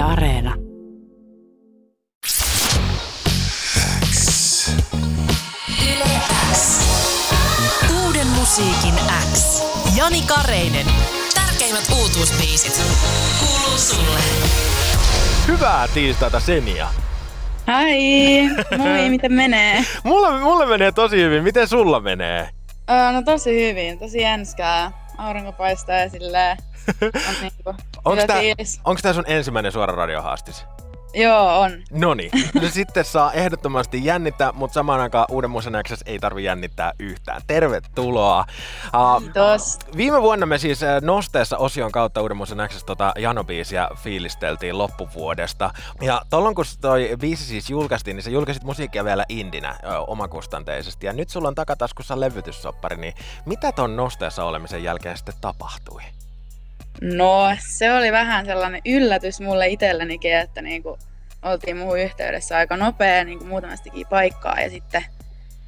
Yle Areena. Uuden musiikin X. Jani Kareinen. Tärkeimmät uutuusbiisit. Kuuluu sulle. Hyvää tiistaita Senia. Hai! Moi, miten menee? Mulla, mulla menee tosi hyvin. Miten sulla menee? Öö, no tosi hyvin, tosi jänskää. Aurinko paistaa ja silleen on niinku tää, onks tää sun ensimmäinen suora radiohaastis? Joo, on. No sitten saa ehdottomasti jännittää, mutta samaan aikaan Uuden musan Access ei tarvi jännittää yhtään. Tervetuloa. Uh, Kiitos. Viime vuonna me siis äh, Nosteessa osion kautta Uuden musan tota Jano-biisiä fiilisteltiin loppuvuodesta. Ja tolloin kun toi biisi siis julkaistiin, niin sä julkaisit musiikkia vielä indinä ö, omakustanteisesti. Ja nyt sulla on takataskussa levytyssoppari, niin mitä ton Nosteessa olemisen jälkeen sitten tapahtui? No, se oli vähän sellainen yllätys mulle itsellenikin, että niinku oltiin muuhun yhteydessä aika nopea niinku muutamastikin paikkaa. Ja sitten,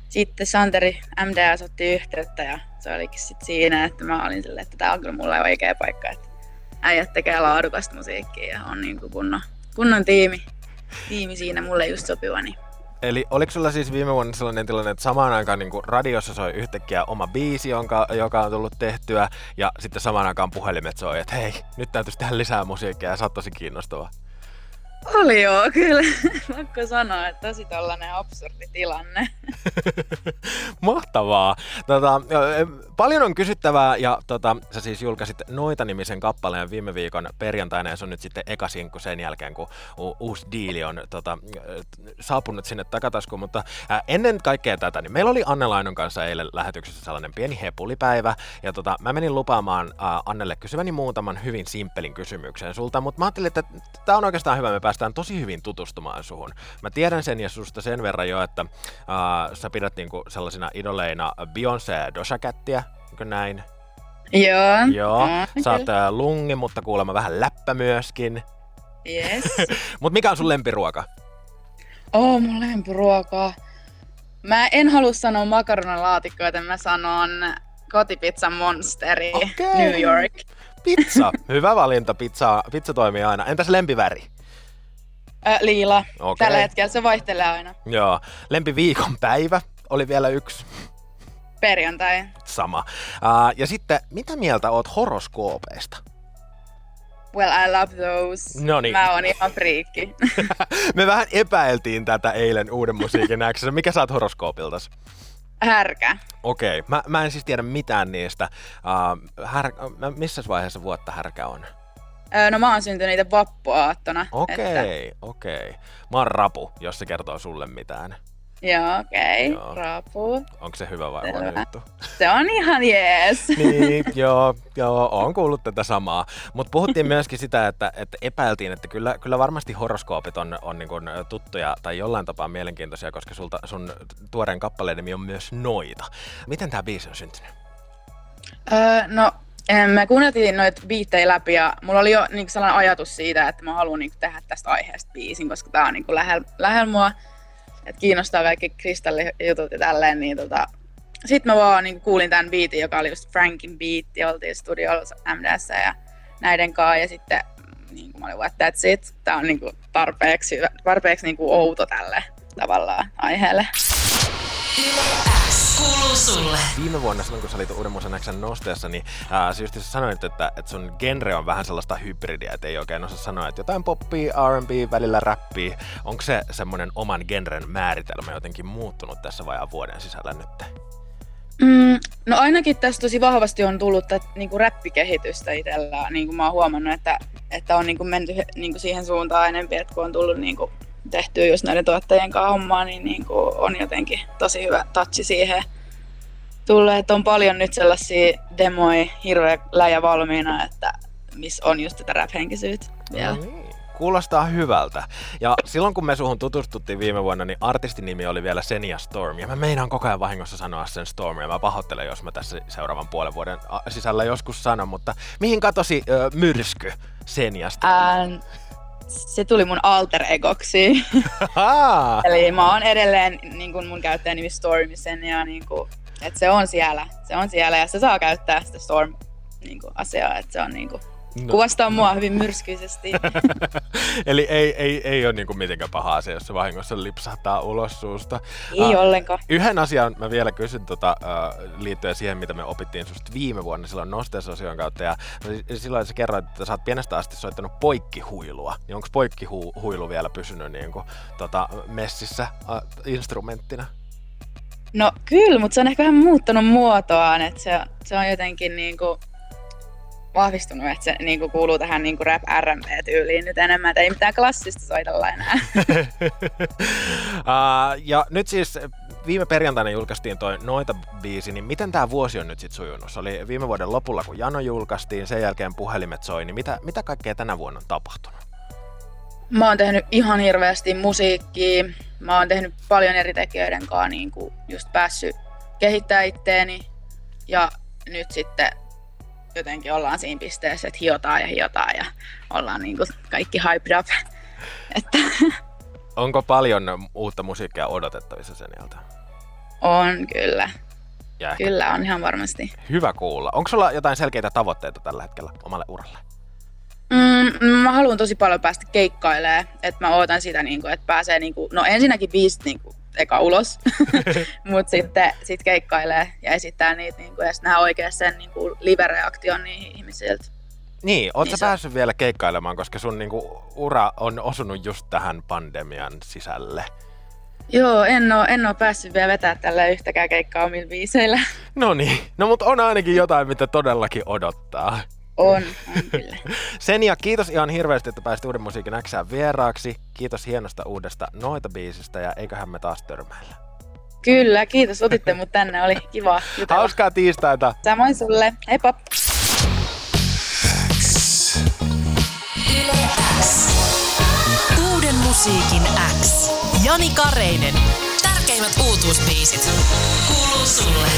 sitten Santeri MDS otti yhteyttä ja se olikin sitten siinä, että mä olin silleen, että tämä on kyllä mulle oikea paikka, että äijät tekee laadukasta musiikkia ja on niinku kunnon, kunnon tiimi, tiimi siinä mulle just sopiva, niin Eli oliko sulla siis viime vuonna sellainen tilanne, että samaan aikaan niin radiossa soi yhtäkkiä oma biisi, jonka, joka on tullut tehtyä, ja sitten samaan aikaan puhelimet soi, että hei, nyt täytyisi tehdä lisää musiikkia, ja sä oot tosi kiinnostava. Oli joo, kyllä. Pakko sanoa, että tosi tollanen absurdi tilanne. Mahtavaa. Tota, paljon on kysyttävää ja tota, sä siis julkaisit Noita-nimisen kappaleen viime viikon perjantaina ja se on nyt sitten eka sinkku sen jälkeen, kun u- uusi diili on tota, saapunut sinne takataskuun. Mutta ää, ennen kaikkea tätä, niin meillä oli Anne Lainon kanssa eilen lähetyksessä sellainen pieni hepulipäivä ja tota, mä menin lupaamaan ää, Annelle kysyväni muutaman hyvin simppelin kysymyksen sulta, mutta mä ajattelin, että tämä on oikeastaan hyvä, me päästään tosi hyvin tutustumaan suhun. Mä tiedän sen ja susta sen verran jo, että ää, sä pidät niinku sellaisina idoleina Beyoncé ja Doja Catia, eikö näin? joo. Joo, Mm, sä oot kyllä. lungi, mutta kuulemma vähän läppä myöskin. Yes. Mut mikä on sun lempiruoka? Oh, mun lempiruokaa. Mä en halua sanoa makaronalaatikkoa, joten mä sanon kotipizzan monsteri Okei. New York. Pizza. Hyvä valinta, pizza, pizza toimii aina. Entäs lempiväri? Äh, liila. Okei. Tällä hetkellä se vaihtelee aina. Joo, lempiviikon päivä oli vielä yksi. Perjantai. Sama. Uh, ja sitten, mitä mieltä oot horoskoopeista? Well, I love those. Noniin. Mä oon ihan friikki. Me vähän epäiltiin tätä eilen uuden musiikin Xssä. Mikä sä oot horoskoopiltas? Härkä. Okei, mä, mä en siis tiedä mitään niistä. Uh, här, missä vaiheessa vuotta härkä on? No mä oon syntynyt itse vappuaattona. Okei, okei. Mä oon rapu, jos se kertoo sulle mitään. Joo, okei. Okay. Rapu. Onko se hyvä vai huono juttu? Se on ihan jees. niin, joo, joo, oon kuullut tätä samaa. Mutta puhuttiin myöskin sitä, että, että epäiltiin, että kyllä, kyllä varmasti horoskoopit on, on niin kuin tuttuja tai jollain tapaa mielenkiintoisia, koska sulta, sun tuoreen kappaleen nimi on myös Noita. Miten tämä biisi on syntynyt? Öö, no, me kuunneltiin noita biittejä läpi ja mulla oli jo niin sellainen ajatus siitä, että mä haluan niin tehdä tästä aiheesta biisin, koska tää on niin lähellä lähel mua. Että kiinnostaa kaikki kristallijutut ja tälleen, niin tota, sitten mä vaan niin kuulin tämän biitin, joka oli just Frankin biitti, oltiin studiolla MDS ja näiden kanssa, ja sitten niin mä olin vaan, that's it, tää on niin tarpeeksi, tarpeeksi niin outo tälle tavallaan aiheelle. X kuuluu sulle. Viime vuonna, silloin kun sä olit Uuden Musan Xn nosteessa, niin ää, sä just sanoit, että, että sun genre on vähän sellaista hybridiä, että ei oikein osaa sanoa, että jotain poppia, R&B, välillä räppiä. Onko se semmoinen oman genren määritelmä jotenkin muuttunut tässä vajaan vuoden sisällä nyt? Mm, no ainakin tässä tosi vahvasti on tullut tätä niinku räppikehitystä itsellä. Niinku mä oon huomannut, että, että on niinku menty niinku siihen suuntaan enemmän, että kun on tullut niinku tehtyä just näiden tuottajien kanssa hommaa, niin niinku on jotenkin tosi hyvä touchi siihen. Tulee, että on paljon nyt sellaisia demoja, hirveä läjä valmiina, että missä on just tätä rap-henkisyyttä vielä. No niin. Kuulostaa hyvältä. Ja silloin kun me suhun tutustuttiin viime vuonna, niin artistin nimi oli vielä Senia Storm. Ja mä meinaan koko ajan vahingossa sanoa sen Storm. Ja mä pahoittelen, jos mä tässä seuraavan puolen vuoden sisällä joskus sanon. Mutta mihin katosi ö, myrsky Seniasta? Ää, se tuli mun alter egoksi. Eli mä oon edelleen niin kuin mun käyttäjänimi Stormisen ja niin kuin, että se on siellä. Se on siellä ja se saa käyttää sitä Storm niin kuin, asiaa, että se on niin kuin, No. Kuvastaa mua hyvin myrskyisesti. Eli ei, ei, ei ole niinku mitenkään paha asia, jos se vahingossa lipsahtaa ulos suusta. Ei uh, ollenkaan. Yhden asian mä vielä kysyn tota, uh, liittyen siihen, mitä me opittiin susta viime vuonna silloin nosteesosion kautta. Ja silloin sä kerroit, että sä oot pienestä asti soittanut poikkihuilua. Niin onko poikkihuilu vielä pysynyt niinku, tota, messissä uh, instrumenttina? No kyllä, mutta se on ehkä vähän muuttanut muotoaan, että se, se on jotenkin niinku vahvistunut, että se niinku kuuluu tähän niinku rap R&B-tyyliin nyt enemmän, että ei mitään klassista soitella enää. uh, ja nyt siis viime perjantaina julkaistiin toi Noita-biisi, niin miten tämä vuosi on nyt sitten sujunut? Se oli viime vuoden lopulla, kun Jano julkaistiin, sen jälkeen puhelimet soi, niin mitä, mitä kaikkea tänä vuonna on tapahtunut? Mä oon tehnyt ihan hirveästi musiikkia. Mä oon tehnyt paljon eri tekijöiden kanssa niin kuin just päässyt kehittämään itteeni. Ja nyt sitten jotenkin ollaan siinä pisteessä, että hiotaan ja hiotaan ja ollaan niin kuin kaikki hyped up. että... Onko paljon uutta musiikkia odotettavissa sen jälkeen? On kyllä. Ja kyllä on ihan varmasti. Hyvä kuulla. Onko sulla jotain selkeitä tavoitteita tällä hetkellä omalle uralle? Mm, mä haluan tosi paljon päästä keikkailemaan, että mä ootan sitä, niin kuin, että pääsee, niin kuin, no ensinnäkin biisit niin kuin, eka ulos, mutta sitten sit keikkailee ja esittää niitä niin kuin, ja sitten oikein sen niin kuin, live-reaktion niihin ihmisiltä. Niin, oot niin sä päässyt vielä keikkailemaan, koska sun niin kuin, ura on osunut just tähän pandemian sisälle? Joo, en oo, en oo päässyt vielä vetää tällä yhtäkään keikkaa omilla biiseillä. No niin, no mutta on ainakin jotain, mitä todellakin odottaa. On, on kyllä. Kiitos ihan hirveästi, että pääsit Uuden musiikin Xään vieraaksi. Kiitos hienosta uudesta noita biisistä ja eiköhän me taas törmäillä. Kyllä, kiitos otitte mut tänne, oli kiva jutella. Hauskaa tiistaita. Samoin sulle, heippa. Uuden musiikin X. Jani Kareinen. Tärkeimmät uutuusbiisit. Kuuluu sulle.